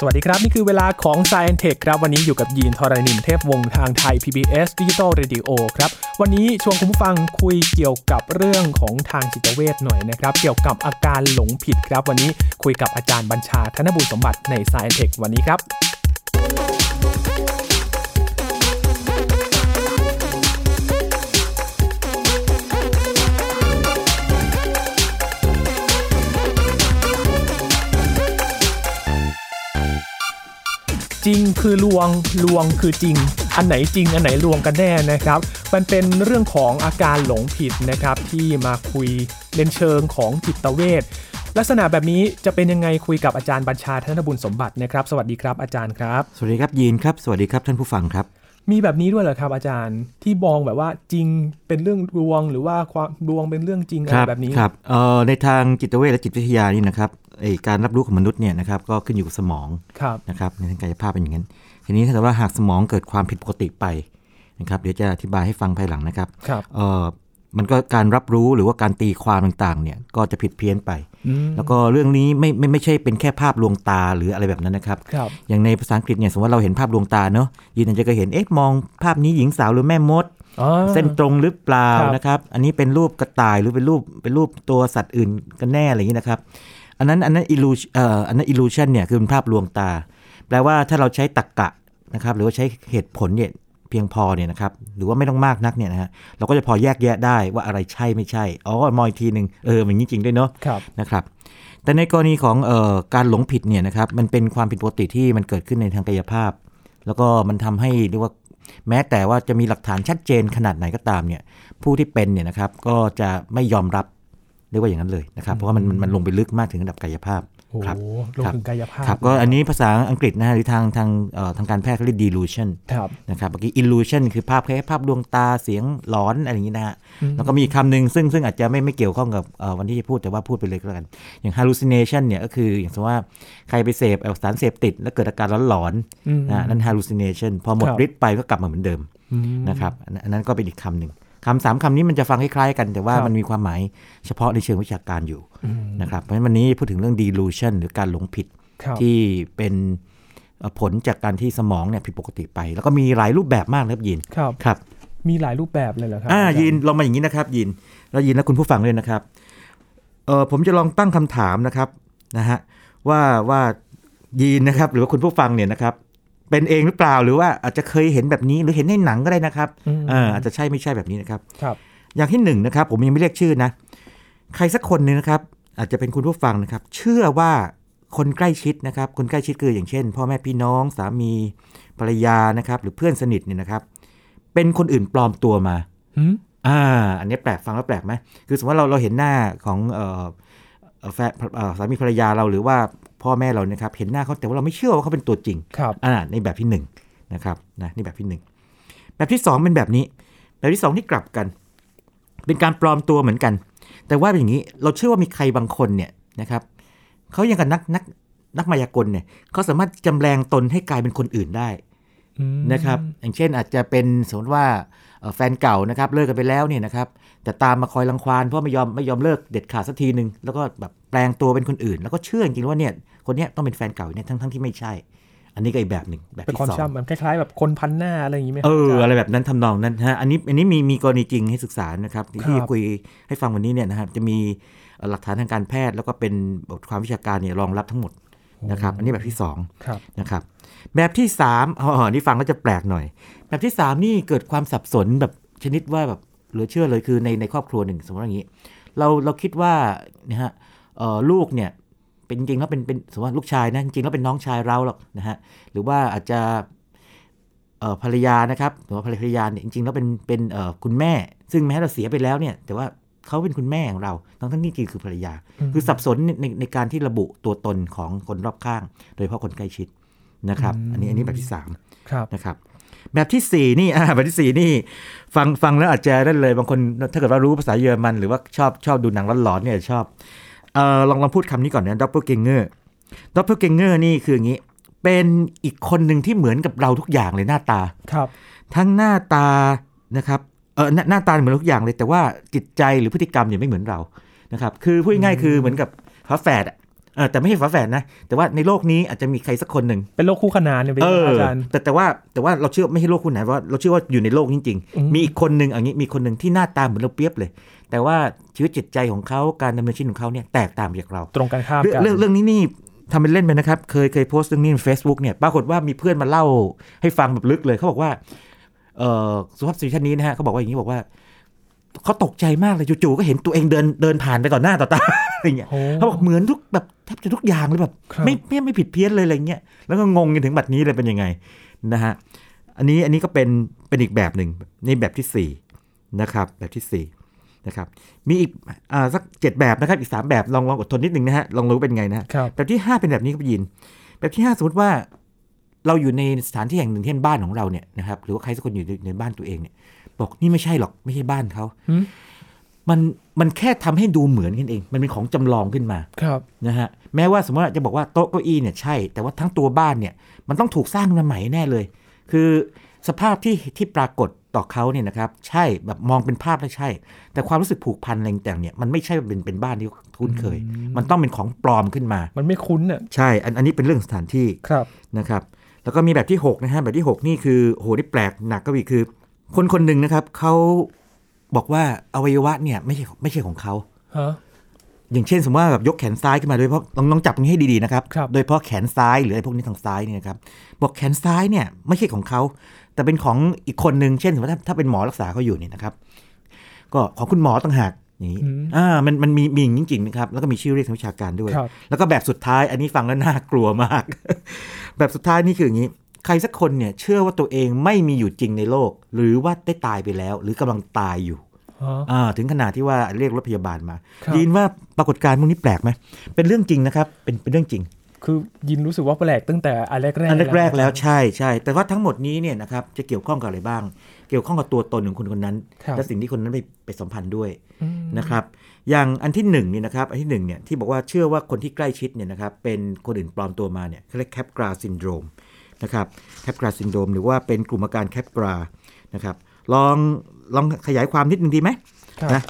สวัสดีครับ นี่คือเวลาของ Science Tech ครับ วันนี้อยู่กับยีนทรณินเทพวงศ์ทางไทย PBS Digital Radio ครับ วันนี้ชวนคุณผู้ฟังคุยเกี่ยวกับเรื่องของทางจิตเวชหน่อยนะครับ เกี่ยวกับอาการหลงผิดครับ วันนี้คุยกับอาจารย์บัญชาธนบุญสมบัติใน Science Tech วันนี้ครับ จริงคือลวงลวงคือจริง อันไหนจริงอันไหนลวงกันแน่นะครับ มันเป็นเรื่องของอาการหลงผิดนะครับที่มาคุยเล่นเชิงของจิตเวชลักษณะแบบนี้จะเป็นยังไงคุยกับอาจารย์บัญชาธนบุญสมบัตินะครับ สวัสดีครับอาจารย์ครับ สวัสดีครับยีนครับ สวัสดีครับท่านผู้ฟังครับ มีแบบนี้ด้วยเหรอครับอาจารย์ที่มองแบบว่าจริงเป็นเรื่องลวงหรือว่าความลวงเป็นเรื่องจริงอะไรแบบนี้ครับเอ่อในทางจิตเวชและจิตวิทยานี่นะครับไอ การรับรู้ของมนุษย์เนี่ยนะครับก็ขึ้นอยู่กับสมองครับนะครับในทางกายภาพเป็นอย่างนั้น ทีนี้ถ้าเกิดว่าหากสมองเกิดความผิดปกติไปนะครับเดี๋ยวจะอธิบายให้ฟังภายหลังนะครับครับเอ่อมันก็การรับรู้หรือว่าการตีความต่างๆเนี่ยก็จะผิดเพี้ยนไปอืมแล้วก็เรื่องนี้ไม่ไม่ไม่ใช่เป็นแค่ภาพลวงตาหรืออะไรแบบนั้นนะครับครับอย่างในภาษาอังกฤษเนี่ยสมมติว่าเราเห็นภาพลวงตาเนอะยีนอาจจะเคยเห็นเอ๊ะมองภาพนี้หญิงสาวหรือแม่มดอ๋อเส้นตรงหรือเปล่าครับนะครับ อันนี้เป็นรูปกระต่ายหรือเป็นรูปเป็นรูปตัวสัตว์อื่นกันแน่อะไรอย่างนี้นะครับ อันนั้นอันนั้น illusion เอ่ออันนั้น illusion เนี่ยคือเป็นภาพลวงตา แปลว่าถ้าเราใช้ตรรกะนะครับ หรือว่าใช้เหตุผลเนี่ยเพียงพอเนี่ยนะครับ หรือว่าไม่ต้องมากนักเนี่ยนะฮะเราก็จะพอแยกแยะได้ว่าอะไรใช่ไม่ใช่อ๋อมองอีกทีหนึ่งเออมันอย่างนี้จริงด้วยเนาะครับนะครับ แต่ในกรณีของเออการหลงผิดเนี่ยนะครับ มันเป็นความผิดปกติที่มันเกิดขึ้นในทางกายภาพ แล้วก็มันทำให้เรียกว่าแม้แต่ว่าจะมีหลักฐานชัดเจนขนาดไหนก็ตามเนี่ย ผู้ที่เป็นเนี่ยนะครับก็จะไม่ยอมรับ เรียกว่าอย่างนั้นเลยนะครับเพราะว่ามันมันมันลงไปลึกมากถึงระดับกายภาพโอ้ครับโหลงครับถึงกายภาพครับก็อันนี้ภาษาอังกฤษนะฮะหรือทางทางเอ่อทางการแพทย์เขาเรียก delusion ครับนะครับเมื่อกี้ illusion คือภาพแค่ภาพดวงตาเสียงหลอนอะไรอย่างนี้นะฮะแล้วก็มีอีกคำหนึ่งซึ่งซึ่งอาจจะไม่ไม่เกี่ยวข้องกับเอ่อวันที่จะพูดแต่ว่าพูดไปเลยก็แล้วกัน อย่าง hallucination เนี่ยก็คืออย่างสมมติว่าใครไปเสพเอาสารเสพติด แล้วเกิดอาการหลอนอืมๆนะนั่น hallucination พอหมดครับฤทธิ์ไปก็กลับมาเหมือนเดิมอืมนะครับอันนั้นอันนั้นก็เป็นอีกคำหนึ่ง คำสามคำนี้มันจะฟังคล้ายๆกัน แต่ว่าครับมันมีความหมายเฉพาะในเชิงวิชาการอยู่นะครับ เพราะฉะนั้นวันนี้พูดถึงเรื่อง delusion หรือการหลงผิดครับที่เป็นเอ่อผลจากการที่สมองเนี่ยผิดปกติไป แล้วก็มีหลายรูปแบบมากนะครับยินครับครับ มีหลายรูปแบบเลยเหรอครัอ่าจรยินลองมาอย่างนี้นะครับ ยินแล้วยินและคุณผู้ฟังด้วยนะครับเออผมจะลองตั้งคำถามนะครับนะฮะว่าว่ายินนะครับหรือว่าคุณผู้ฟังเนี่ยนะครับ เป็นเองหรือเปล่าหรือว่าอาจจะเคยเห็นแบบนี้หรือเห็นในหนังก็ได้นะครับอืมเอออาจจะใช่ไม่ใช่แบบนี้นะครับ ครับ อย่างที่หนึ่งนะครับ ผมยังไม่เรียกชื่อนะ ใครสักคนหนึ่งนะครับ อาจจะเป็นคุณผู้ฟังนะครับ เชื่อว่าคนใกล้ชิดนะครับ คนใกล้ชิดคืออย่างเช่น พ่อแม่พี่น้องสามีภรรยานะครับ หรือเพื่อนสนิทเนี่ยนะครับ เป็นคนอื่นปลอมตัวมาหืมอ่า อันนี้แปลกฟังแล้วแปลกไหมคือสมมติว่าเราเราเห็นหน้าของเอ่อเอ่อแฟนเอ่อสามีภรรยาเราหรือว่า พ่อแม่เรานะครับเห็นหน้าเขาแต่ว่าเราไม่เชื่อว่าเขาเป็นตัวจริงครับอ่าในแบบที่หนึ่งนะครับนะนี่แบบที่หนึ่งแบบที่สองเป็นแบบนี้ แบบที่สองที่กลับกัน เป็นการปลอมตัวเหมือนกัน แต่ว่าเป็นอย่างนี้เราเชื่อว่ามีใครบางคนเนี่ยนะครับเขายังกับนักนักนักมายากลเนี่ยเขาสามารถจำแรงตนให้กลายเป็นคนอื่นได้อืม นะครับอย่างเช่นอาจจะเป็นสมมติว่าเอ่อแฟนเก่านะครับเลิกกันไปแล้วเนี่ยนะครับแต่ตามมาคอยรังควานเพราะไม่ยอมไม่ยอมเลิกเด็ดขาดสักทีหนึ่งแล้วก็แบบแปลงตัวเป็นคนอื่น แล้วก็เชื่อจริงๆว่าเนี่ยคนเนี้ยต้องเป็นแฟนเก่าเนี่ยทั้งทั้งที่ไม่ใช่ อันนี้ก็อีกแบบหนึ่งแบบเป็นที่ความสองเชื่อมันคล้ายๆแบบคนพันหน้าอะไรอย่างนี้ไหมคเอรับออาจารย์อะไรแบบนั้นทำนองนั้นฮะอันนี้อันนี้มีมีกรณีจริงให้ศึกษานะครับที่ครับที่คุยให้ฟังวันนี้เนี่ยนะครับจะมีเอ่อหลักฐานทางการแพทย์ แล้วก็เป็นบทความวิชาการเนี่ยรองรับทั้งหมดนะครับ อันนี้แบบที่สองครับนะครับ แบบที่สามอ๋อนี่ฟังก็จะแปลกหน่อย แบบที่สามนี่เกิดความสับสนแบบชนิดว่าแบบเหลือเชื่อเลยคือในในครอบครัวหนึ่งสมมติว่าอย่างนี้ เราเราคิดว่านะฮะเอ่อลูกเนี่ยเป็นจริงๆแล้วเป็นเป็นสมมติว่าลูกชายนะจริงๆแล้วเป็นน้องชายเราหรอกนะฮะหรือว่าอาจจะเอ่อภรรยานะครับหรือว่าภรรยาเนี่ยจริงๆแล้วเป็นเป็นเอ่อคุณแม่ ซึ่งแม้เราเสียไปแล้วเนี่ย แต่ว่าเขาเป็นคุณแม่ของเราทั้งทั้งๆที่จริงคือภรรยา คือสับสนในในในการที่ระบุตัวตนของคนรอบข้าง โดยเฉพาะคนใกล้ชิด นะครับ อันนี้อันนี้แบบที่สามครับนะครับแบบที่สี่นี่อ่าแบบที่สี่นี่ ฟังฟังแล้วอาจจะได้เลย บางคนถ้าเกิดว่ารู้ภาษาเยอรมัน หรือว่าชอบชอบดูหนังหลอนๆเนี่ยชอบเออลองลองพูดคำนี้ก่อนนะ Doppelgänger Doppelgänger นี่คืออย่างนี้ เป็นอีกคนหนึ่งที่เหมือนกับเราทุกอย่างเลยหน้าตาครับ ทั้งหน้าตานะครับเออหน้าหน้าตาเหมือนทุกอย่างเลย แต่ว่าจิตใจหรือพฤติกรรมเนี่ยไม่เหมือนเรานะครับ คือพูดง่ายๆคือเหมือนกับฝาแฝดอะเออ แต่ไม่ใช่ฝาแฝดนะ แต่ว่าในโลกนี้อาจจะมีใครสักคนหนึ่ง เป็นโลกคู่ขนานเนี่ยเป็นเอออาจารย์แต่แต่ว่าแต่ว่าเราเชื่อไม่ใช่โลกคุณไหนว่าเราเชื่อว่าอยู่ในโลกจริงอืมๆมีอีกคนหนึ่งอย่างนี้มีคนหนึ่งที่หน้าตาเหมือนเราเปรียบเลย แต่ว่าชีวิตจิตใจของเขาการดำเนินชีวิตของเขาเนี่ยแตกต่างจากเรา ตรงกันข้ามเรื่องกันเรื่องเรื่องนี้นี่ทำเป็นเล่นไปนะครับ เคยเคยโพสต์เรื่องนี้ใน Facebook เนี่ยปรากฏว่ามีเพื่อนมาเล่าให้ฟังแบบลึกเลยเขาบอกว่าเอ่อสุภาพสตรีท่านนี้นะฮะเขาบอกว่าอย่างนี้บอกว่าเขาตกใจมากเลยจู่ๆก็เห็นตัวเองเดินเดินผ่านไปต่อหน้าต่อตา อะไรเงี้ยโอ้เขาบอกเหมือนทุกแบบแทบจะทุกอย่างเลยแบบครับไม่ไม่ไม่ผิดเพี้ยนเลยอะไรเงี้ยแล้วก็งงจนถึงบัดนี้เลยเป็นยังไงนะฮะอันนี้อันนี้ก็เป็นเป็นอีกแบบหนึ่งนี่แบบที่สี่นะครับแบบที่สี่นะครับมีอีกอ่าสักเจ็ดแบบนะครับอีกสามแบบลองลองอดทนนิดนึงนะฮะลองรู้เป็นไงนะฮะครับแบบที่ 5 เป็นแบบนี้ครับพี่ยิน แบบที่ 5 สมมติว่าเราอยู่ในสถานที่แห่งหนึ่งที่เป็นบ้านของเราเนี่ยนะครับหรือว่าใครสักคนอยู่ในในบ้านตัวเองเนี่ยบอกนี่ไม่ใช่หรอกไม่ใช่บ้านเขาหื มมันมันแค่ทำให้ดูเหมือนกันเอง มันเป็นของจำลองขึ้นมาครับนะฮะแม้ว่าสมมติว่าจะบอกว่าโต๊ะเก้าอี้เนี่ยใช่ แต่ว่าทั้งตัวบ้านเนี่ยมันต้องถูกสร้างขึ้นมาใหม่แน่เลย คือสภาพที่ที่ปรากฏต่อเขาเนี่ยนะครับใช่แบบมองเป็นภาพแล้วใช่ แต่ความรู้สึกผูกพันอะไรต่างๆเนี่ยมันไม่ใช่เป็นเป็นบ้านที่คุ้นเคย มันต้องเป็นของปลอมขึ้นมา มันไม่คุ้นอะใช่ อันอันนี้เป็นเรื่องสถานที่ครับนะครับ แล้วก็มีแบบที่6นะฮะแบบที่ 6 นี่คือโหนี่แปลกหนักก็อีกคือ คนคนหนึ่งนะครับเขา บอกว่าอวัยวะเนี่ยไม่ใช่ไม่ใช่ของเขาฮะอย่างเช่น สมมติว่าแบบยกแขนซ้ายขึ้นมาโดยเฉพาะลองลองจับตรงนี้ให้ดีๆนะครับครับโดยเฉพาะแขนซ้ายหรืออะไรพวกนี้ทางซ้ายเนี่ยนะครับบอกแขนซ้ายเนี่ยไม่ใช่ของเขา แต่เป็นของอีกคนหนึ่งเช่นสมมติว่าถ้าถ้าเป็นหมอรักษาเขาอยู่เนี่ยนะครับ ก็ของคุณหมอต่างหากอย่างนี้อืมอ่ามันมันมีมีอย่างนี้จริงๆนะครับแล้วก็มีชื่อเรียกทางวิชาการด้วยครับแล้วก็แบบสุดท้ายอันนี้ฟังแล้วน่ากลัวมาก แบบสุดท้ายนี่คืออย่างนี้ ใครสักคนเนี่ยเชื่อว่าตัวเองไม่มีอยู่จริงในโลก หรือว่าได้ตายไปแล้ว หรือกำลังตายอยู่ฮะอ่าถึงขนาดที่ว่าเรียกรถพยาบาลมาครับยินว่าปรากฏการณ์พวกนี้แปลกไหมเป็นเรื่องจริงนะครับเป็นเป็นเรื่องจริง คือยินรู้สึกว่าแปลกตั้งแต่อันแรกๆอันแรกๆแล้วนะใช่ใช่แต่ว่าทั้งหมดนี้เนี่ยนะครับจะเกี่ยวข้องกับอะไรบ้าง เกี่ยวข้องกับตัวตนของคนคนนั้นครับและสิ่งที่คนนั้นไปไปสัมพันธ์ด้วยอืมนะครับ อย่างอันที่หนึ่งนี่นะครับ อันที่หนึ่งเนี่ยที่บอกว่าเชื่อว่าคนที่ใกล้ชิดเนี่ยนะครับเป็นคนอื่นปลอมตัวมาเนี่ยเขาเรียก Capgras syndrome นะครับ Capgras syndrome หรือว่าเป็นกลุ่มอาการ Capgras นะครับลองลองขยายความนิดนึงดีไหมครับนะ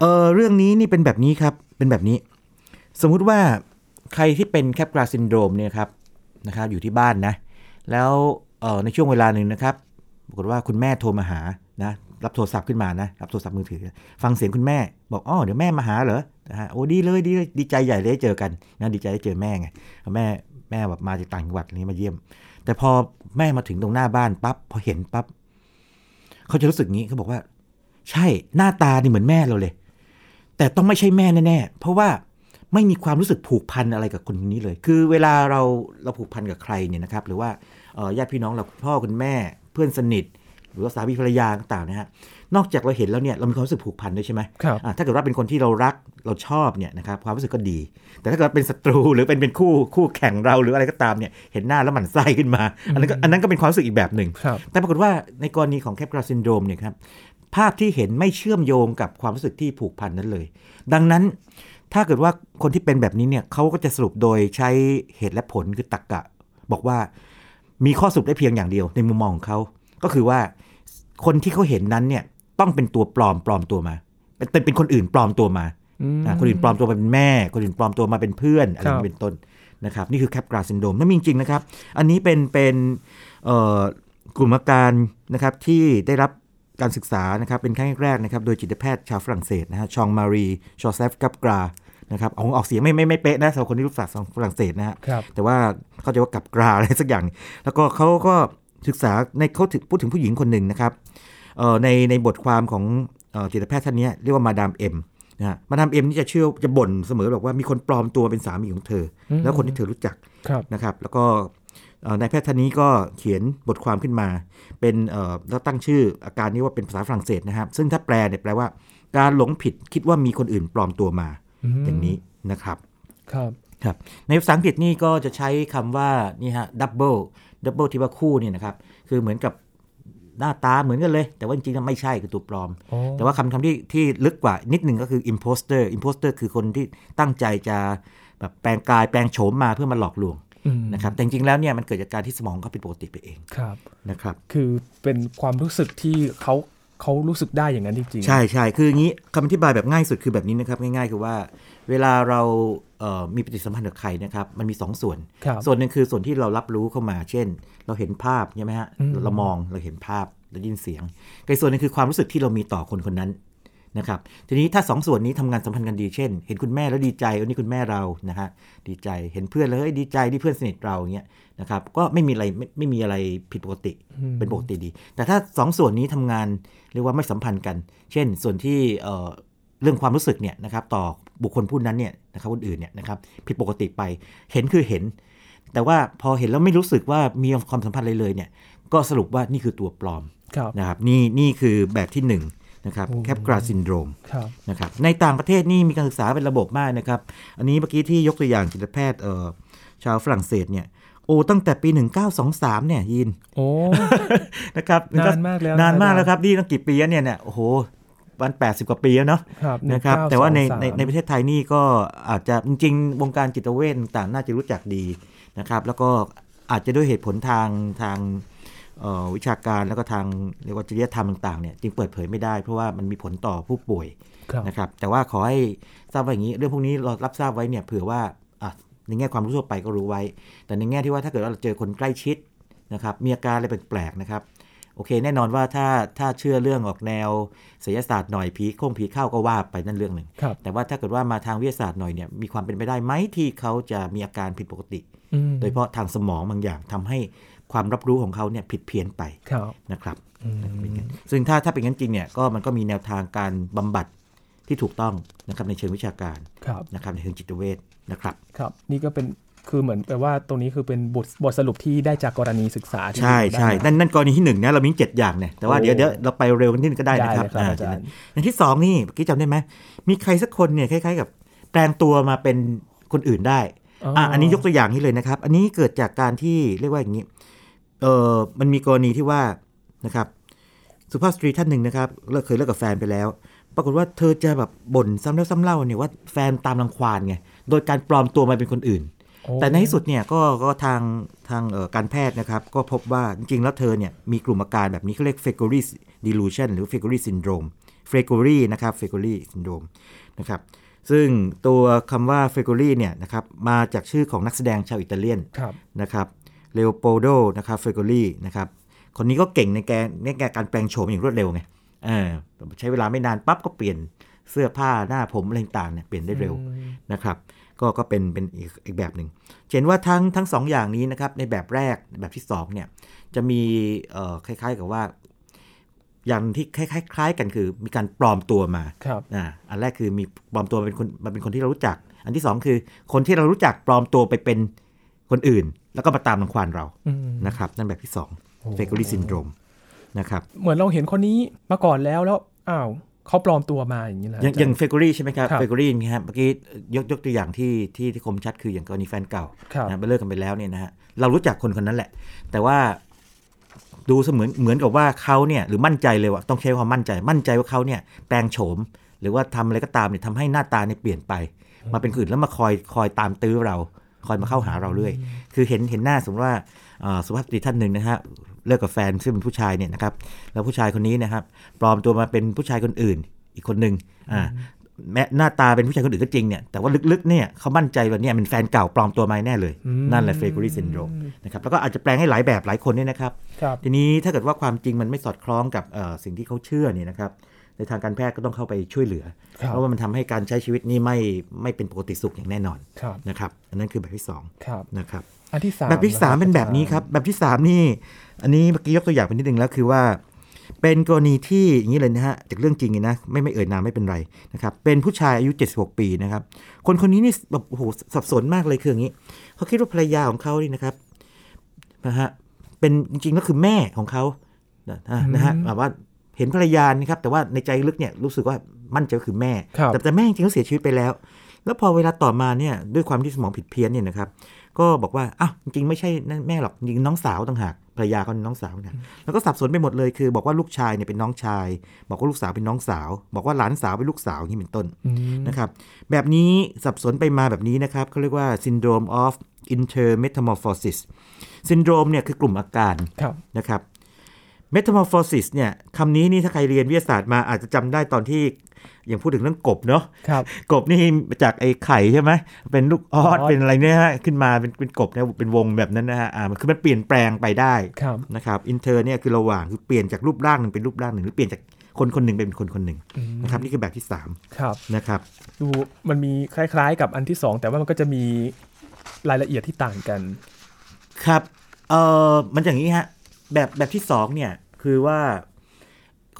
เออเรื่องนี้นี่เป็นแบบนี้ครับเป็นแบบนี้ สมมุติว่าใครที่เป็น Capgras syndrome เนี่ยครับนะครับอยู่ที่บ้านนะ แล้วเออในช่วงเวลาหนึ่งนะครับปรากฏว่าคุณแม่โทรมาหานะรับโทรศัพท์ขึ้นมานะรับโทรศัพท์มือถือ ฟังเสียงคุณแม่ บอกอ๋อเดี๋ยวแม่มาหาเหรอนะฮะโอ้ดีเลยดีเลยดีใจใหญ่เลยได้เจอกันนะดีใจได้เจอแม่ไงแม่แม่แบบมาจากต่างจังหวัดอะไรนี้มาเยี่ยม แต่พอแม่มาถึงตรงหน้าบ้านปั๊บพอเห็นปั๊บเขาจะรู้สึกงี้เขาบอกว่า ใช่หน้าตานี่เหมือนแม่เราเลย แต่ต้องไม่ใช่แม่แน่ๆเพราะว่าไม่มีความรู้สึกผูกพันอะไรกับคนนี้เลย คือเวลาเราเราผูกพันกับใครเนี่ยนะครับ หรือว่าญาติพี่น้องเราพ่อคุณแม่ เพื่อนสนิท หรือว่าสามีภรรยาต่างๆนะฮะ นอกจากเราเห็นแล้วเนี่ยเรามีความรู้สึกผูกพันด้วยใช่ไหมครับอะถ้าเกิดว่าเป็นคนที่เรารักเราชอบเนี่ยนะครับความรู้สึกก็ดี แต่ถ้าเกิดเป็นศัตรูหรือเป็นเป็นคู่คู่แข่งเราหรืออะไรก็ตามเนี่ยเห็นหน้าแล้วหมั่นไส้ขึ้นมา อันนั้นก็อันนั้นก็เป็นความรู้สึกอีกแบบหนึ่งครับแต่ปรากฏว่าในกรณีของ Capgras syndrome เนี่ยครับภาพที่เห็นไม่เชื่อมโยงกับความรู้สึกที่ผูกพันนั้นเลย ดังนั้นถ้าเกิดว่าคนที่เป็นแบบนี้เนี่ยเขาก็จะสรุปโดยใช้เหตุและผลคือตรรกกะ บอกว่ามีข้อสรุปได้เพียงอย่างเดียวในมุมมองของเขาก็คือว่าคนที่เขาเห็นนั้นเนี่ย ต้องเป็นตัวปลอมปลอมตัวมาเป็นเป็นเป็นคนอื่นปลอมตัวมาอืมอ่าคนอื่นปลอมตัวมาเป็นแม่ คนอื่นปลอมตัวมาเป็นเพื่อนอะไรครับนี้เป็นต้นนะครับนี่คือแคปกราซินโดมนั่นมีจริงๆนะครับ อันนี้เป็นเป็นเอ่อกลุ่มอาการนะครับที่ได้รับการศึกษานะครับเป็นครั้งแรกๆนะครับโดยจิตแพทย์ชาวฝรั่งเศสนะฮะ Jean Marie Joseph Capgras นะครับออกออกเสียงไม่ไม่ไม่เป๊ะนะสำหรับคนที่รู้ภาษาฝรั่งเศสนะฮะครับแต่ว่าเข้าใจว่า Capgras อะไรสักอย่าง แล้วก็เขาก็ศึกษาในเขาถึงพูดถึงผู้หญิงคนหนึ่งนะครับเอ่อ ในในบทความของเอ่อจิตแพทย์ท่านเนี้ยเรียกว่า Madame M นะฮะ Madame M นี่จะเชื่อจะบ่นเสมอบอกว่ามีคนปลอมตัวเป็นสามีของเธอืมแล้วคนที่เธอรู้จักครับนะครับ แล้วก็เอ่อนายแพทย์ท่านนี้ก็เขียนบทความขึ้นมา เป็นเอ่อแล้วตั้งชื่ออาการนี้ว่าเป็นภาษาฝรั่งเศสนะครับ ซึ่งถ้าแปลเนี่ยแปลว่า การหลงผิดคิดว่ามีคนอื่นปลอมตัวมามอย่างนี้นะครับครับครับในภาษาอังกฤษนี่ก็จะใช้คำว่านี่ฮะ double double ที่ว่าคู่เนี่ยนะครับ คือเหมือนกับ หน้าตาเหมือนกันเลย แต่ว่าจริงๆแล้วไม่ใช่คือตัวปลอมอ๋อแต่ว่าคำคำที่ที่ลึกกว่านิดหนึ่งก็คือ imposter imposter คือคนที่ตั้งใจจะแบบแปลงกายแปลงโฉมมาเพื่อมาหลอกลวงอืมนะครับแต่จริงๆแล้วเนี่ยมันเกิดจากการที่สมองเขาเป็นปกติไปเองครับนะครับ คือเป็นความรู้สึกที่เขา เขารู้สึกได้อย่างนั้นจริงๆใช่ใช่คืออย่างนี้คำอธิบายแบบง่ายสุดคือแบบนี้นะครับง่ายๆคือว่า เวลาเราเเอ่อมีปฏิสัมพันธ์กับใครนะครับมันมีสองส่วนครับส่วนหนึ่งคือส่วนที่เรารับรู้เข้ามา เช่น เราเห็นภาพใช่ไหมฮะอืมเรามองเราเห็นภาพเราได้ยินเสียงกับอีกส่วนหนึงคือความรู้สึกที่เรามีต่อคนคนนั้น นะครับทีนี้ถ้าสองส่วนนี้ทำงานสัมพันธ์กันดีเช่น เห็นคุณแม่แล้วดีใจวันนี้คุณแม่เรานะฮะดีใจเห็นเพื่อนแล้วเฮ้ยดีใจที่เพื่อนสนิทเราอย่างเงี้ยนะครับก็ไม่มีอะไรไม่ไม่มีอะไรผิดปกติอืมเป็นปกติดี แต่ถ้าสองส่วนนี้ทำงานเรียกว่าไม่สัมพันธ์กัน เช่น ส่วนที่เอ่อเรื่องความรู้สึกเนี่ยนะครับต่อบุคคลผู้นั้นเนี่ยนะครับคนอื่นเนี่ยนะครับผิดปกติไปเห็นคือเห็น แต่ว่าพอเห็นแล้วไม่รู้สึกว่ามีความสัมพันธ์อะไรเลยเนี่ยก็สรุปว่านี่คือตัวปลอมครับนะครับนี่นี่คือแบบที่ 1 นงนะครับโอ้แคปกราซินโดรมครับนะครับในต่างประเทศนี่มีการศึกษาเป็นระบบมากนะครับ อันนี้เมื่อกี้ที่ยกตัวอย่างจิตแพทย์เอ่อชาวฝรั่งเศสเนี่ยโอ้ตั้งแต่ปี 1923 เนี่ยยินโอ้นะครับนานมากแล้วนานมากนะแล้วครับนี่ตั้งกี่ปีแล้วเนี่ยเนี่ยโอ้โหวัน80 กว่าปีแล้วเนาะครับนะครับแต่ว่าในในใน1923ประเทศไทยนี่ก็อาจจะจริงๆวงการจิตเวชต่างๆน่าจะรู้จักดีนะครับแล้วก็อาจจะด้วยเหตุผลทางทางเอ่อ วิชาการแล้วก็ทางเรียกว่าจริยธรรมต่างๆเนี่ยจึงเปิดเผยไม่ได้เพราะว่ามันมีผลต่อผู้ป่วยครับนะครับ แต่ว่าขอให้ทราบว่าอย่างนี้ เรื่องพวกนี้เรารับทราบไว้เนี่ยเผื่อว่าอะในแง่ความรู้ทั่วไปก็รู้ไว้ แต่ในแง่ที่ว่าถ้าเกิดว่าเราเจอคนใกล้ชิดนะครับมีอาการอะไรแปลกๆนะครับโอเค แน่นอนว่าถ้าถ้าเชื่อเรื่องออกแนวศิลศาสตร์หน่อยผีโค้งผีเข้าก็ว่าไปนั่นเรื่องหนึ่งครับแต่ว่าถ้าเกิดว่ามาทางวิทยาศาสตร์หน่อยเนี่ยมีความเป็นไปได้ไหมที่เขาจะมีอาการผิดปกติอืมโดยเฉพาะทางสมองบางอย่างทำให้ ความรับรู้ของเขาเนี่ยผิดเพี้ยนไปครับนะครับอืมเป็นอย่างนั้นซึ่งถ้าถ้าเป็นงั้นจริงเนี่ยก็มันก็มีแนวทางการบำบัดที่ถูกต้องนะครับในเชิงวิชาการครับนะครับในเชิงจิตเวชนะครับครับ นี่ก็เป็นคือเหมือนแปลว่าตรงนี้คือเป็นบทบทสรุปที่ได้จากกรณีศึกษาที่ใช่ได้ใช่มานั่นนั่นกรณีที่หนึ่งนะเรามีเจ็ดอย่างเนี่ยแต่ว่าโอ้เดี๋ยวเดี๋ยวเราไปเร็วกันนิดนึงก็ได้ได้นะครับเลยครับอาจารย์อย่างที่สองนี่เมื่อกี้จำได้ไหมมีใครสักคนเนี่ยคล้าย ๆ กับแปลงตัวมาเป็นคนอื่นได้อะอันนี้ยกตัวอย่างนี้เลยนะครับ อันนี้เกิดจากการที่เรียกว่าอย่างนี้ เออมันมีกรณีที่ว่านะครับสุภาพสตรีท่านหนึ่งนะครับเลิกเคยเลิกกับแฟนไปแล้ว ปรากฏว่าเธอจะแบบบ่นซ้ำแล้วซ้ำเล่าเนี่ยว่าแฟนตามรังควานไงโดยการปลอมตัวมาเป็นคนอื่นโอ้แต่ในที่สุดเนี่ยก็ก็ทางทางเอ่อการแพทย์นะครับ ก็พบว่าจริงๆ แล้วเธอเนี่ยมีกลุ่มอาการแบบนี้เขาเรียก f a k o r y delusion หรือ f a k o r y syndrome f a k o r y นะครับ f a k o r y syndrome นะครับซึ่งตัวคำว่า f a k o r y เนี่ยนะครับมาจากชื่อของนักแสดงชาวอิตาเลียนครับนะครับ เลโอโปโดนะครับเฟโกลีนะครับคนนี้ก็เก่งในแกในแกการแปลงโฉมอย่างรวดเร็วไงเออใช้เวลาไม่นานปั๊บก็เปลี่ยนเสื้อผ้าหน้าผมอะไรต่างๆเนี่ยเปลี่ยนได้เร็วนะครับ ก็ก็เป็นเป็นอีกอีกแบบหนึ่งเห็นว่าทั้งทั้งสองอย่างนี้นะครับในแบบแรกแบบที่สองเนี่ยจะมีเอ่อคล้ายๆกับว่า อย่างที่คล้ายๆคล้ายกันคือมีการปลอมตัวมาครับอ่าอันแรกคือมีปลอมตัวเป็นคนมาเป็นคนที่เรารู้จัก อันที่สองคือคนที่เรารู้จักปลอมตัวไปเป็นคนอื่น แล้วก็มาตามรังควานเราอืมนะครับ นั่นแบบที่สองโอ้ Fregoli syndrome นะครับเหมือนเราเห็นคนนี้มาก่อนแล้วแล้วอ้าวเขาปลอมตัวมาอย่างนี้แหละอย่างอย่าง Fregoli ใช่ไหมครับครับเฟกอรี่นี่ครับเมื่อกี้ยกยกตัวอย่างที่ที่ที่คมชัดคืออย่างกรณีแฟนเก่าครับนะไปเลิกกันไปแล้วเนี่ยนะฮะเรารู้จักคนคนนั้นแหละ แต่ว่าดูเสมือนเหมือนกับว่าเขาเนี่ยหรือมั่นใจเลยว่าต้องใช้ความมั่นใจ มั่นใจว่าเขาเนี่ยแปลงโฉม หรือว่าทำอะไรก็ตามเนี่ยทำให้หน้าตาเนี่ยเปลี่ยนไป มาเป็นคนอื่นแล้วมาคอยคอยตามตื้อเรา คอยมาเข้าหาเราเรื่อย คือเห็นเห็นหน้าสมมติว่าอ่าสุภาพสตรีท่านหนึ่งนะฮะเลิกกับแฟนซึ่งเป็นผู้ชายเนี่ยนะครับแล้วผู้ชายคนนี้นะครับปลอมตัวมาเป็นผู้ชายคนอื่น อีกคนหนึ่งอ่าแม้หน้าตาเป็นผู้ชายคนอื่นก็จริงเนี่ยแต่ว่าลึกๆเนี่ยเขามั่นใจว่าเนี่ยเป็นแฟนเก่าปลอมตัวมาแน่เลยอืมนั่นแหละเฟก o รี่ซินโดรมนะครับแล้วก็อาจจะแปลงให้หลายแบบหลายคนเนี่ยนะครับครับทีนี้ถ้าเกิดว่าความจริงมันไม่สอดคล้องกับเอ่อสิ่งที่เขาเชื่อเนี่ยนะครับ ในทางการแพทย์ก็ต้องเข้าไปช่วยเหลือครับเพราะว่ามันทำให้การใช้ชีวิตนี่ไม่ไม่เป็นปกติสุขอย่างแน่นอนครับนะครับ อันนั้นคือแบบที่สองครับนะครับอันที่สามแบบที่สามเป็นแบบนี้ครับ แบบที่สามนี่ อันนี้เมื่อกี้ยกตัวอย่างไปนิดนึงแล้วคือว่า เป็นกรณีที่อย่างนี้เลยนะฮะจากเรื่องจริงเลยนะไม่ไม่เอ่ยนามไม่เป็นไรนะครับเป็นผู้ชายอายุ 76 ปีนะครับ คนคนนี้นี่แบบโอ้โหสับสนมากเลยคืออย่างนี้เขาคิดว่าภรรยาของเขานี่นะครับนะฮะเป็นจริงๆก็คือแม่ของเขานะนะฮะแบบว่า เห็นภรรยานี่ครับ แต่ว่าในใจลึกเนี่ยรู้สึกว่ามั่นใจว่าคือแม่ครับแต่แต่แม่จริงๆเขาเสียชีวิตไปแล้ว แล้วพอเวลาต่อมาเนี่ยด้วยความที่สมองผิดเพี้ยนเนี่ยนะครับ ก็บอกว่าอ้าวจริงๆไม่ใช่นั่นแม่หรอกจริงๆน้องสาวต่างหากภรรยาเขาเป็นน้องสาวเนี่ยแล้วก็สับสนไปหมดเลยคือ บอกว่าลูกชายเนี่ยเป็นน้องชาย บอกว่าลูกสาวเป็นน้องสาว บอกว่าหลานสาวเป็นลูกสาวอย่างนี้เป็นต้นอืมนะครับ แบบนี้สับสนไปมาแบบนี้นะครับเขาเรียกว่า syndrome of intermetamorphosis syndrome เนี่ยคือกลุ่มอาการครับนะครับ metamorphosis เนี่ยคำนี้นี่ถ้าใครเรียนวิทยาศาสตร์มาอาจจะจำได้ตอนที่อย่างพูดถึงเรื่องกบเนาะครับกบนี่มาจากไอ้ไข่ใช่ไหมเป็นลูกออดออสเป็นอะไรเนี่ยฮะขึ้นมาเป็นเป็นกบเนี่ยเป็นวงแบบนั้นนะฮะอ่ามันคือมันเปลี่ยนแปลงไปได้ครับนะครับอินเทอร์เนี่ยคือระหว่างคือเปลี่ยนจากรูปร่างหนึ่งเป็นรูปร่างหนึ่งหรือเปลี่ยนจากคนคนหนึ่งเป็นคนคนหนึ่งอืมนะครับนี่คือแบบที่สามครับนะครับดูมันมีคล้ายๆ กับอันที่สองแต่ว่ามันก็จะมีรายละเอียดที่ต่างกัน ครับเออมันอย่างนี้ฮะแบบแบบที่สองเนี่ย คือว่า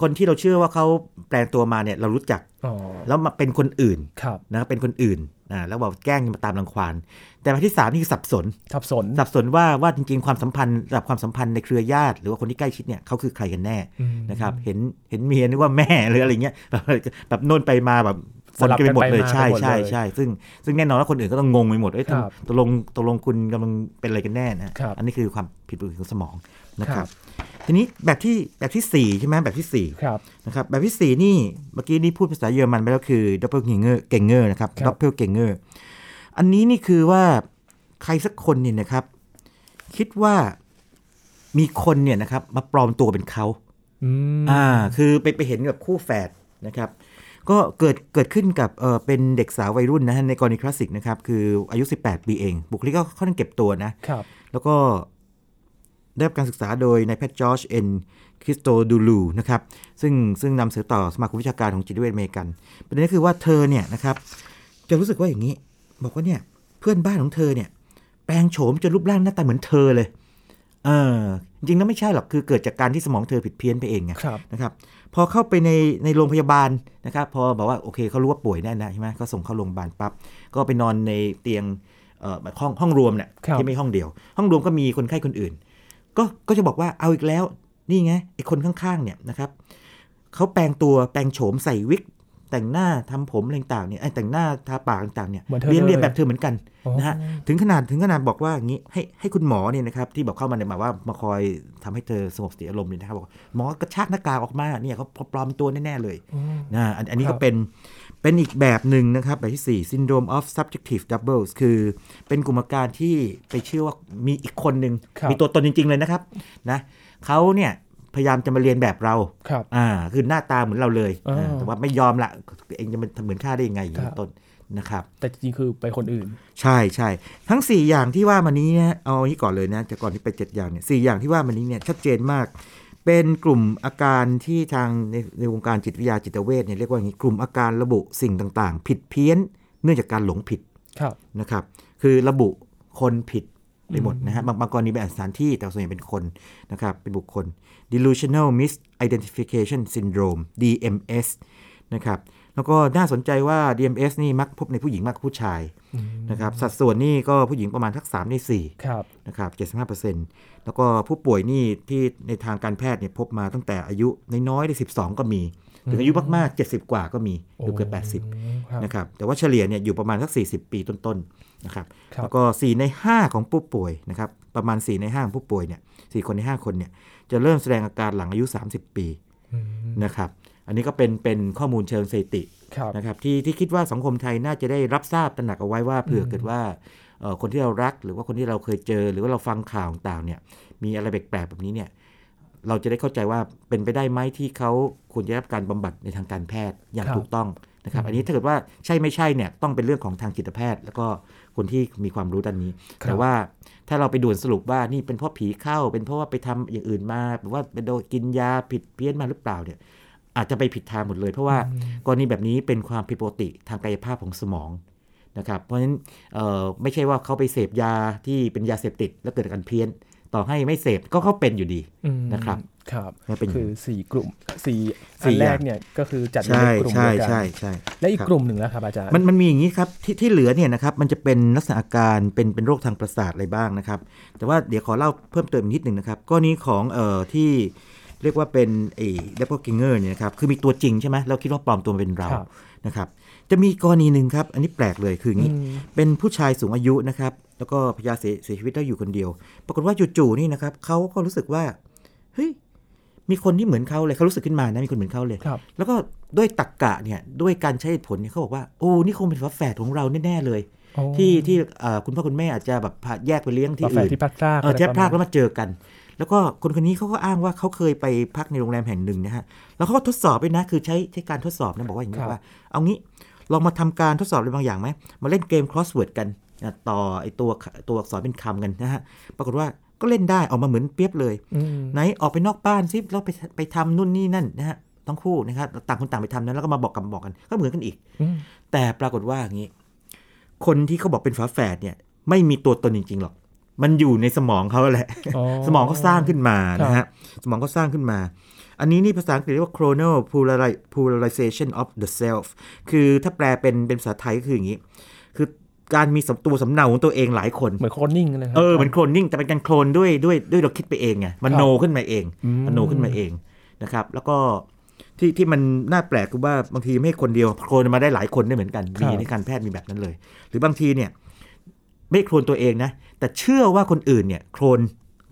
คนที่เราเชื่อว่าเขาแปลงตัวมาเนี่ยเรารู้จักอ๋อแล้วมาเป็นคนอื่นครับนะเป็นคนอื่นอ่าแล้วบอกแกล้งมาตามรังควานแต่แบบที่สามนี่คือสับสนทับสนสับสนว่าว่าจริงๆความสัมพันธ์ระดับความสัมพันธ์ในเครือญาติ หรือว่าคนที่ใกล้ชิดเนี่ยเขาคือใครกันแน่อืมนะครับ เห็นเห็นเมียนึกว่าแม่หรืออะไรเงี้ยแบบแบบโน่นไปมาแบบ สลับกันไปหมดเลยกันไปมาใช่ไปหมดใช่เลยใช่ซึ่งซึ่งแน่นอนว่าคนอื่นก็ต้องงงไปหมดเอ้ยตกครับตกลงตกลงคุณกำลังเป็นอะไรกันแน่นะครับอันนี้คือความผิดปกติของสมองนะคครัรับบทีนี้แบบที่แบบที่สี่ใช่ไหมแบบที่สี่ครับนะครับแบบที่สี่นี่เมื่อกี้นี่พูดภาษาเยอรมันไปแล้วคือ doppelganger ganger นะครับครับ doppelganger อันนี้นี่คือว่าใครสักคนเนี่ยนะครับ คิดว่ามีคนเนี่ยนะครับ มาปลอมตัวเป็นเขาอืมอ่า คือไปไปเห็นกับคู่แฝดนะครับ ก็เกิดเกิดขึ้นกับเออเป็นเด็กสาววัยรุ่นนะฮะในกรณีคลาสสิกนะครับ คืออายุ 18 ปีเอง บุคลิกก็ค่อนข้างเก็บตัวนะครับ แล้วก็ได้รับการศึกษาโดยนายแพทย์จอร์จ N คริสโตดูลูนะครับ ซึ่งซึ่งนำเสนอต่อสมาคมวิชาการของจิตเวชอเมริกันประเด็นก็คือว่าเธอเนี่ยนะครับ จะรู้สึกว่าอย่างนี้ บอกว่าเนี่ยเพื่อนบ้านของเธอเนี่ย แปลงโฉมจนรูปร่างหน้าตาเหมือนเธอเลย เออจริงๆแล้วไม่ใช่หรอกคือเกิดจากการที่สมองเธอผิดเพี้ยนไปเองไงครับนะครับพอเข้าไปในในโรงพยาบาลนะครับพอบอกว่าโอเคเขารู้ว่าป่วยแน่นะใช่ไหมก็ส่งเข้าโรงพยาบาลปั๊บก็ไปนอนในเตียงเอ่อแบบห้องห้องรวมเนี่ยครับที่ไม่ห้องเดียว ห้องรวมก็มีคนไข้คนอื่น ก็ก็จะบอกว่าเอาอีกแล้วนี่ไงไอ้คนข้างๆเนี่ยนะครับเขาแปลงตัวแปลงโฉมใส่วิก แต่งหน้าทำผมอะไรต่างๆเนี่ยไอ้แต่งหน้าทาปากต่างๆเนี่ยเหมือนเธอเรียนเลยเรียนแบบเธอเหมือนกันอ๋อนะฮะถึงขนาดถึงขนาดบอกว่าอย่างนี้ให้ให้คุณหมอเนี่ยนะครับที่บอกเข้ามาเนี่ยหมายว่ามาคอยทำให้เธอสงบสติอารมณ์เนี่ยนะครับบอกหมอกระชากหน้ากากออกมาเนี่ยเขาปลอมตัวแน่ๆเลยอืมนะอันอันนี้ครัก็บเป็นเป็นอีกแบบหนึ่งนะครับ แบบที่ 4 syndrome of subjective doubles คือเป็นกลุ่มอาการที่ไปเชื่อว่ามีอีกคนหนึ่งครับมีตัวตนจริง ๆ เลยนะครับนะเขาเนี่ย พยายามจะมาเรียนแบบเราครับอ่าคือหน้าตาเหมือนเราเลยอ่าอ่าแต่ว่าไม่ยอมละเองจะมาทำเหมือนข้าได้ยังไงอย่างนี้ครับเป็นต้นนะครับ แต่จริงๆคือไปคนอื่น ใช่ใช่ทั้ง 4 อย่างที่ว่ามานี้นะเอาอันนี้ก่อนเลยนะแต่ก่อนที่ไป 7 อย่างเนี่ยสอย่างที่ว่ามานี้เนี่ยชัดเจนมาก เป็นกลุ่มอาการที่ทางในในวงการจิตวิทยาจิตเวชเนี่ยเรียกว่าอย่างนี้กลุ่มอาการระบุสิ่งต่างๆ ผิดเพี้ยน เนื่องจากการหลงผิดครับนะครับ คือระบุคนผิด ไปหมดนะฮะบางบางกรณีเป็นสถานที่แต่ส่วนใหญ่เป็นคนนะครับเป็นบุคคล delusional misidentification syndrome DMS นะครับแล้วก็น่าสนใจว่า DMS นี่มักพบในผู้หญิงมากกว่าผู้ชายนะครับสัดส่วนนี่ก็ผู้หญิงประมาณทัก3ใน4ครับนะครับ75%แล้วก็ผู้ป่วยนี่ที่ในทางการแพทย์เนี่ยพบมาตั้งแต่อายุน้อยๆได้12ก็มีถึงอายุมากๆ 70 กว่าก็มีเกือบเกือบ80ครับนะครับ แต่ว่าเฉลี่ยเนี่ยอยู่ประมาณสัก 40 ปีต้นๆ นะครับครับแล้วก็ 4 ใน 5 ของผู้ป่วยนะครับประมาณ 4 ใน 5 ของผู้ป่วยเนี่ย4คนใน 5 คนเนี่ยจะเริ่มแสดงอาการหลังอายุ 30 ปีอืมนะครับอันนี้ก็เป็นเป็นข้อมูลเชิงสถิติครับนะครับที่ที่คิดว่าสังคมไทยน่าจะได้รับทราบตระหนักเอาไว้ว่าเผื่อเกิดว่าเอ่อคนที่เรารักหรือว่าคนที่เราเคยเจอ หรือว่าเราฟังข่าวต่างๆเนี่ยมีอะไรแปลกๆแบบนี้เนี่ยเราจะได้เข้าใจว่าเป็นไปได้ไหมที่เขาควรจะได้รับการบำบัดในทางการแพทย์อย่างครับถูกต้องนะครับ อันนี้ถ้าเกิดว่าใช่ไม่ใช่เนี่ยต้องเป็นเรื่องของทางจิตแพทย์ แล้วก็ คนที่มีความรู้ด้านนี้ครับแต่ว่าถ้าเราไปด่วนสรุปว่านี่เป็นเพราะผีเข้า เป็นเพราะว่าไปทำอย่างอื่นมาหรือว่าไปโดนกินยาผิดเพี้ยนมาหรือเปล่าเนี่ยอาจจะไปผิดทางหมดเลย เพราะว่ากรณีแบบนี้เป็นความผิดปกติทางกายภาพของสมองนะครับ เพราะฉะนั้นเอ่อไม่ใช่ว่าเขาไปเสพยาที่เป็นยาเสพติดแล้วเกิดอาการเพี้ยน ต่อให้ไม่เสพก็เขาเป็นอยู่ดีอืมนะครับครับมันเป็นอย่างคือนี้สี่กลุ่มสี่สี่อันแรอกย่างเนี่ยก็คือจัดอยู่ใช่ในกลุ่มใช่เดียวกันใช่ใช่และอีกครับกลุ่มหนึ่งแล้วครับอาจารย์มันมันมีอย่างนี้ครับที่ที่เหลือเนี่ยนะครับมันจะเป็นลักษณะอาการเป็นเป็นโรคทางประสาทอะไรบ้างนะครับ แต่ว่าเดี๋ยวขอเล่าเพิ่มเติมอีกนิดหนึ่งนะครับกรณีของเอ่อที่เรียกว่าเป็นไอ้ de: doppelgänger เนี่ยนะครับคือมีตัวจริงใช่ไหมเราคิดว่าปลอมตัวเป็นเราครับนะครับ จะมีกรณีหนึ่งครับ อันนี้แปลกเลยคืออย่างนี้อืมเป็นผู้ชายสูงอายุนะครับ แล้วก็พยาเสียเสียชีวิตได้อยู่คนเดียว ปรากฏว่าจู่ๆนี่นะครับเขาก็รู้สึกว่าเฮ้ยมีคนที่เหมือนเขาเลยเขารู้สึกขึ้นมานะมีคนเหมือนเขาเลยครับแล้วก็ด้วยตรรกกะเนี่ยด้วยการใช้เหตุผลเนี่ยเขาบอกว่าโอ้นี่คงเป็นฝาแฝดของเราแน่ๆเลยอ๋อที่ที่เอ่อคุณพ่อคุณแม่อาจจะแบบพาแยกไปเลี้ยงที่ฝาแฝดอื่นที่พลัดพรากเออแยกพลากแล้วมาเจอกัน แล้วก็คนคนนี้เขาก็อ้างว่าเขาเคยไปพักในโรงแรมแห่งหนึ่งนะฮะแล้วเขาก็ทดสอบด้วยนะคือใช้ใช้การทดสอบนะบอกว่าอย่างนี้ครับว่า เอางี้ ลองมาทำการทดสอบอะไรบางอย่างไหม มาเล่นเกม crossword กันนะต่อไอตัวตัวอักษรเป็นคำกันนะฮะ ปรากฏว่าก็เล่นได้ออกมาเหมือนเปียบเลยอืมไหนออกไปนอกบ้านซิแล้วไปไปทำนู่นนี่นั่นนะฮะทั้งคู่นะครับต่างคนต่างไปทำนั้นแล้วก็มาบอกกันบอกกัน ก็เหมือนกันอีกอืมแต่ปรากฏว่าอย่างนี้ คนที่เขาบอกเป็นฝาแฝดเนี่ย ไม่มีตัวตนจริงๆหรอก มันอยู่ในสมองเขาแหละ สมองเขาสร้างขึ้นมานะฮะสมองเขาสร้างขึ้นมา อันนี้นี่ภาษาอังกฤษเรียกว่า chronal polari- polarization of the self คือถ้าแปลเป็นเป็นภาษาไทยก็คืออย่างนี้ คือการมีสำตัวสำเนาของตัวเองหลายคน เหมือนโคลนนิ่งนะครัเออเหมือนโคลนนิ่งแต่เป็นการโคลนด้วยด้วยด้วยเราคิดไปเองไงมันครับโนขึ้นมาเองอืมมันโนขึ้นมาเองนะครับ แล้วก็ที่ที่มันน่าแปลกคือว่าบางทีไม่ใช่คนเดียวโคลนมาได้หลายคนได้เหมือนกันมีในการแพทย์มีแบบนั้นเลย หรือบางทีเนี่ยไม่โคลนตัวเองนะแต่เชื่อว่าคนอื่นเนี่ยโคลน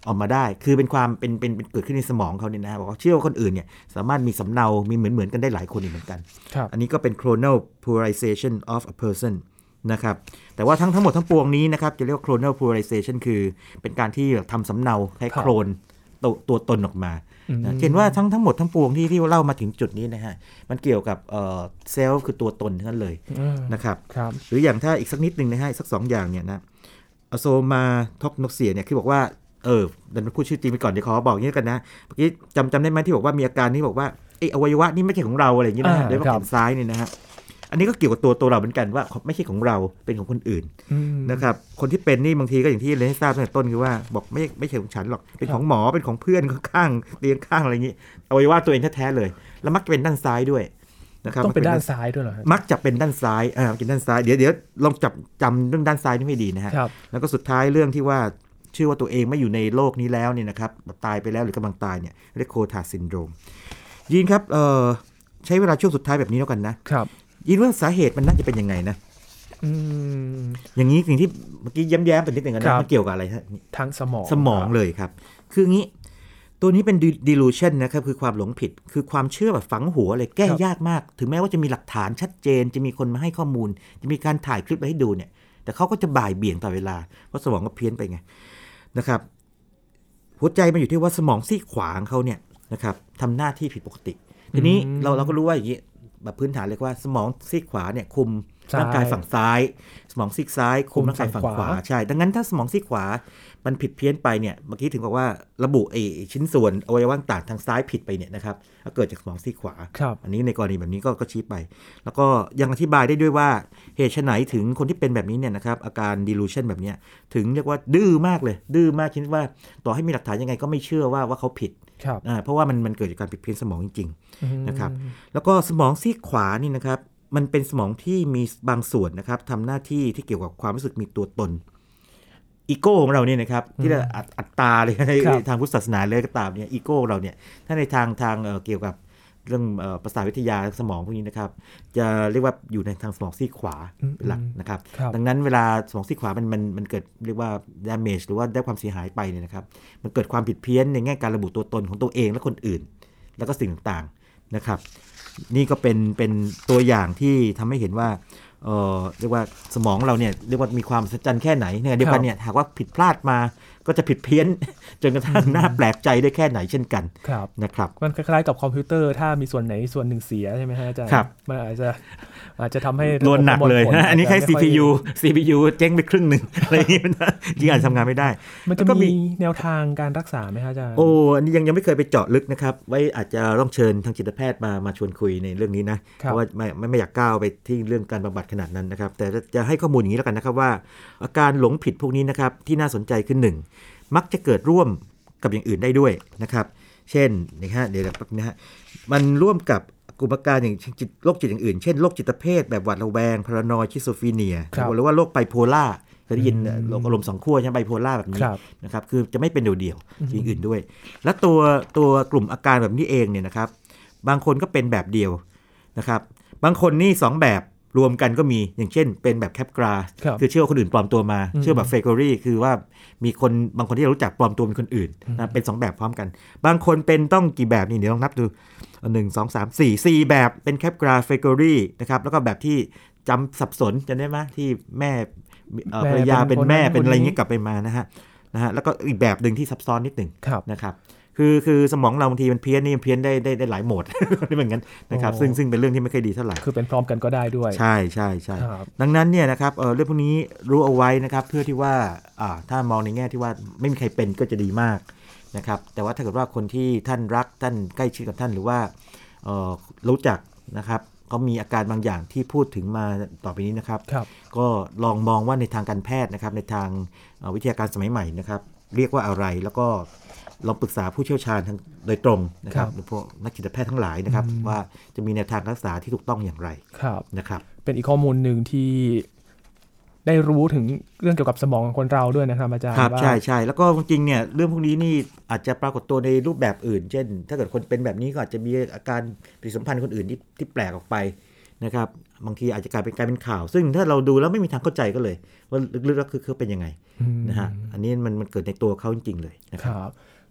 ออกมาได้ คือเป็นความเป็นเป็นเป็นเกิดขึ้นในสมองเขาเนี่ยนะบอกว่าเชื่อว่าคนอื่นเนี่ยสามารถมีสำเนา มีเหมือนเหมือนกันได้หลายคนอีกเหมือนกันครับอันนี้ก็เป็น chronal polarization of a person นะครับ แต่ว่าทั้งทั้งหมดทั้งปวงนี้นะครับจะเรียกว่า chronal polarization คือเป็นการที่ทำสำเนาให้ครับโคลนตัวตัวตนออกมาอืมนะเห็นว่าทั้งทั้งหมดทั้งปวงที่ที่เล่ามาถึงจุดนี้นะฮะ มันเกี่ยวกับเอ่อเซลล์คือตัวตนทั้งนั้นเลยอืมนะครับครับหรืออย่างถ้าอีกสักนิดหนึ่งนะฮะอีกสักสองอย่างเนี่ยนะอโซมาท็อกนกเสียเนี่ยคือบอกว่า เออเดันพูดชื่อจริงไปก่อนเดี๋ยวขอบอกอย่างนี้กันนะเมื่อกี้จำจำได้ไหมที่บอกว่ามีอาการที่บอกว่าไอ้อวัยวะนี่ไม่ใช่ของเราอะไรอย่างนี้นะฮะอ่าโดยเฉพาะครับแขนซ้ายเนี่ยนะฮะอันนี้ก็เกี่ยวกับตัวตัวเราเหมือนกันว่าไม่ใช่ของเราเป็นของคนอื่นอืมนะครับคนที่เป็นนี่บางทีก็อย่างที่เรียนให้ทราบตั้งแต่ต้นคือว่าบอกไม่ไม่ใช่ของฉันหรอกเป็นของหมอเป็นของเพื่อนข้างๆเตียงข้างอะไรอย่างนี้อวัยวะตัวเองแท้ๆเลย แล้วมักจะเป็นด้านซ้ายด้วยนะครับต้องเป็นด้านซ้ายด้วยเหรอฮะมักจะเป็นด้านซ้ายอ่าเป็นด้านซ้ายเดี๋ยวเดี๋ยวลองจับจำเรื่องด้านซ้ายนี่ไม่ดีนะฮะครับแล้วก็สุดท้ายเรื่องที่ว่า เชื่อว่าตัวเองไม่อยู่ในโลกนี้แล้วเนี่ยนะครับแบบตายไปแล้วหรือกำลังตายเนี่ยเรียกโคทาซินโดรมยินครับเอ่อใช้เวลาช่วงสุดท้ายแบบนี้แล้วกันนะครับยินว่าสาเหตุมันน่าจะเป็นยังไงนะอืมอย่างนี้สิ่งที่เมื่อกี้ย้ำๆไปนิดหนึ่งครันะบมันเกี่ยวกับอะไรฮะทางสมองสมองเลยครับ คืองี้ ตัวนี้เป็น delusion นะครับคือความหลงผิด คือความเชื่อแบบฝังหัวเลยแก้ยากมาก ถึงแม้ว่าจะมีหลักฐานชัดเจน จะมีคนมาให้ข้อมูล จะมีการถ่ายคลิปมาให้ดูเนี่ย แต่เขาก็จะบ่ายเบี่ยงต่อเวลา เพราะสมองก็เพี้ยนไปไง นะครับหัวใจมันอยู่ที่ว่าสมองซีกขวาของเขาเนี่ยนะครับทำหน้าที่ผิดปกติ ทีนี้อืมเราเราก็รู้ว่าอย่างนี้แบบพื้นฐานเลยว่าสมองซีกขวาเนี่ยคุมซ้ายร่างกายฝั่งซ้าย สมองซีกซ้าย คุมร่างกายฝั่งขวาฝั่งขวาใช่ ดังนั้นถ้าสมองซีกขวา มันผิดเพี้ยนไปเนี่ยเมื่อกี้ถึงบอกว่าระบุไอ้ชิ้นส่วนอวัยวะต่างทางซ้ายผิดไปเนี่ยนะครับก็เกิดจากสมองซีกขวาครับอันนี้ในกรณีแบบนี้ก็ก็ชี้ไป แล้วก็ยังอธิบายได้ด้วยว่าเหตุไฉนถึงคนที่เป็นแบบนี้เนี่ยนะครับอาการ delusion แบบเนี้ยถึงเรียกว่าดื้อมากเลย ดื้อมากคิดว่าต่อให้มีหลักฐานยังไงก็ไม่เชื่อว่าว่าเขาผิดครับอ่าเพราะว่ามันมันเกิดจากการผิดเพี้ยนสมองจริงๆอืมนะครับแล้วก็สมองซีกขวานี่นะครับมันเป็นสมองที่มีบางส่วนนะครับทำหน้าที่ที่เกี่ยวกับความรู้สึกมีตัวตน อีโก้ของเราเนี่ยนะครับที่เราอัตอัตตาเลยในครับทางพุทธศาสนาเลยก็ตามเนี่ยอีโก้ของเราเนี่ยถ้าในทางทางเอ่อเกี่ยวกับเรื่องเอ่อประสาทวิทยาสมองพวกนี้นะครับจะเรียกว่าอยู่ในทางสมองซีกขวาเป็นหลักนะครับครับ ดังนั้นเวลาสมองซีกขวามันมันมันเกิดเรียกว่า damage หรือว่าได้ความเสียหายไปเนี่ยนะครับ มันเกิดความผิดเพี้ยนในแง่การระบุตัวตนของตัวเองและคนอื่น แล้วก็สิ่งต่างๆนะครับ นี่ก็เป็นเป็นตัวอย่างที่ทำให้เห็นว่า เอ่อเรียกว่าสมองเราเนี่ยเรียกว่ามีความสัจจันแค่ไหนเนี่ยเดียวกันเนี่ยหากว่าผิดพลาดมา ก็จะผิดเพี้ยน จนกระทั่งน่าแปลกใจได้แค่ไหนเช่นกันครับนะครับมันคล้ายๆกับคอมพิวเตอร์ถ้ามีส่วนไหนส่วนหนึ่งเสียใช่ไหมฮะอาจารย์ครับมันอาจจะอาจจะทำให้โดนหนักเลยระบบประมวลผลนะอันนี้แค่าจจะไม่อย CPU CPU เจ๊งไปครึ่งหนึ่งอะไรอย่างนี้มันจริงอาจจะทำงานไม่ได้ มันจะแล้วก็มีมีแนวทางการรักษาไหมฮะอาจารย์โอ้อันนี้ยังยังไม่เคยไปเจาะลึกนะครับ ไว้อาจจะต้องเชิญทางจิตแพทย์มามาชวนคุยในเรื่องนี้นะครับราะว่าไม่ไม่ไม่อยากก้าวไปที่เรื่องการบำบัดขนาดนั้นนะครับ แต่จะจะให้ข้อมูลอย่างนี้แล้วกันนะครับว่า อาการหลงผิดพวกนี้นะครับที่น่าสนใจคือหนึ่ง มักจะเกิดร่วมกับอย่างอื่นได้ด้วยนะครับ เช่นนะฮะเดี๋ยวแป๊บนะฮะมันร่วมกับกลุ่มอาการอย่างจิตโรคจิตอย่างอื่น เช่นโรคจิตเภทแบบหวาดระแวง paranoid schizophrenia ครับหรือว่าโรคไบโพล่าเคยได้ยินอืมโรคอารมณ์สองขั้วใช่ไหมไบโพล่าแบบนี้ครับนะครับคือจะไม่เป็นเดี่ยวๆอย่างอื่นด้วย และตัวตัวกลุ่มอาการแบบนี้เองเนี่ยนะครับ บางคนก็เป็นแบบเดียวนะครับ บางคนนี่สองแบบ รวมกันก็มีอย่างเช่น เป็นแบบแคปกราครับคือเชื่อว่าคนอื่นปลอมตัวมาอืมเชื่อแบบเฟรโกลีคือว่ามีคนบางคนที่เรารู้จักปลอมตัวเป็นคนอื่นนะเป็นสองแบบพร้อมกัน บางคนเป็นต้องกี่แบบนี่เดี๋ยวลองนับดูหนึ่งสองสามสี่สี่แบบเป็นแคปกราเฟรโกลีนะครับแล้วก็แบบที่จำสับสนจำได้ไหมที่แม่เอ่อแม่ภรรยาเป็เป็นนคนนั้นแม่เป็นอะไรคนนี้อย่างเงี้ยกลับไปมานะฮะนะฮะแล้วก็อีกแบบหนึ่งที่ซับซ้อนนิดหนึ่งครับนะครับ คือคือสมองเราบางทีมันเพี้ยนนี่มันเพี้ยนได้ได้ได้หลายโหมดนี่เหมือนกันนะครับโอ้ซึ่งซึ่งเป็นเรื่องที่ไม่ค่อยดีเท่าไหร่คือเป็นพร้อมกันก็ได้ด้วย ใช่ใช่ใช่ครับดังนั้นเนี่ยนะครับเอ่อเรื่องพวกนี้รู้เอาไว้นะครับเพื่อที่ว่าอ่าถ้ามองในแง่ที่ว่าไม่มีใครเป็นก็จะดีมากนะครับแต่ว่าถ้าเกิดว่าคนที่ท่านรักท่านใกล้ชิดกับท่านหรือว่าเอ่อรู้จักนะครับเขามีอาการบางอย่างที่พูดถึงมาต่อไปนี้นะครับครับก็ลองมองว่าในทางการแพทย์นะครับในทางเอ่อวิทยาการสมัยใหม่นะครับ เรียกว่าอะไรแล้วก็ ลองปรึกษาผู้เชี่ยวชาญทางโดยตรงนะครับครับหรือพวกนักจิตแพทย์ทั้งหลายนะครับ ว่าจะมีแนวทางรักษาที่ถูกต้องอย่างไรครับนะครับ เป็นอีกข้อมูลหนึ่งที่ได้รู้ถึงเรื่องเกี่ยวกับสมองของคนเราด้วยนะครับอาจารย์ครับว่าใช่ใช่แล้วก็จริงๆเนี่ยเรื่องพวกนี้นี่อาจจะปรากฏตัวในรูปแบบอื่น เช่น ถ้าเกิดคนเป็นแบบนี้ก็อาจจะมีอาการปฏิสัมพันธ์คนอื่นที่ที่แปลกออกไปนะครับบางทีอาจจะกลายเป็นกลายเป็นข่าว ซึ่งถ้าเราดูแล้วไม่มีทางเข้าใจก็เลย ว่าลึกๆแล้วคือเขาเป็นยังไงอืมนะฮะอันนี้มันมันเกิดในตัวเขาจริงๆเลยนะคครับรับ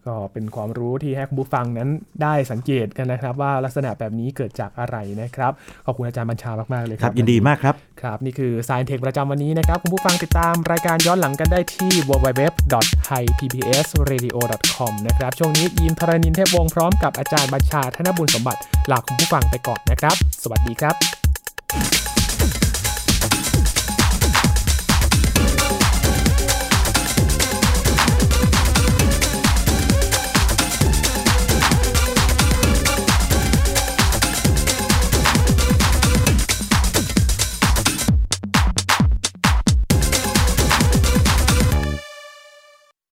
ก็เป็นความรู้ที่ให้คุณผู้ฟังนั้นได้สังเกตกันนะครับ ว่าลักษณะแบบนี้เกิดจากอะไรนะครับขอบคุณอาจารย์บัญชามากๆเลยคครัรับบยินดีมากครับครับ นี่คือ Science Tech ประจำวันนี้นะครับ คุณผู้ฟังติดตามรายการย้อนหลังกันได้ที่ www.thaipbsradio.com นะครับช่วงนี้ยินทรณินเทพวงศ์พร้อมกับอาจารย์บัญชาธนบุญสมบัติลาคุณผู้ฟังไปก่อนนะครับ สวัสดีครับ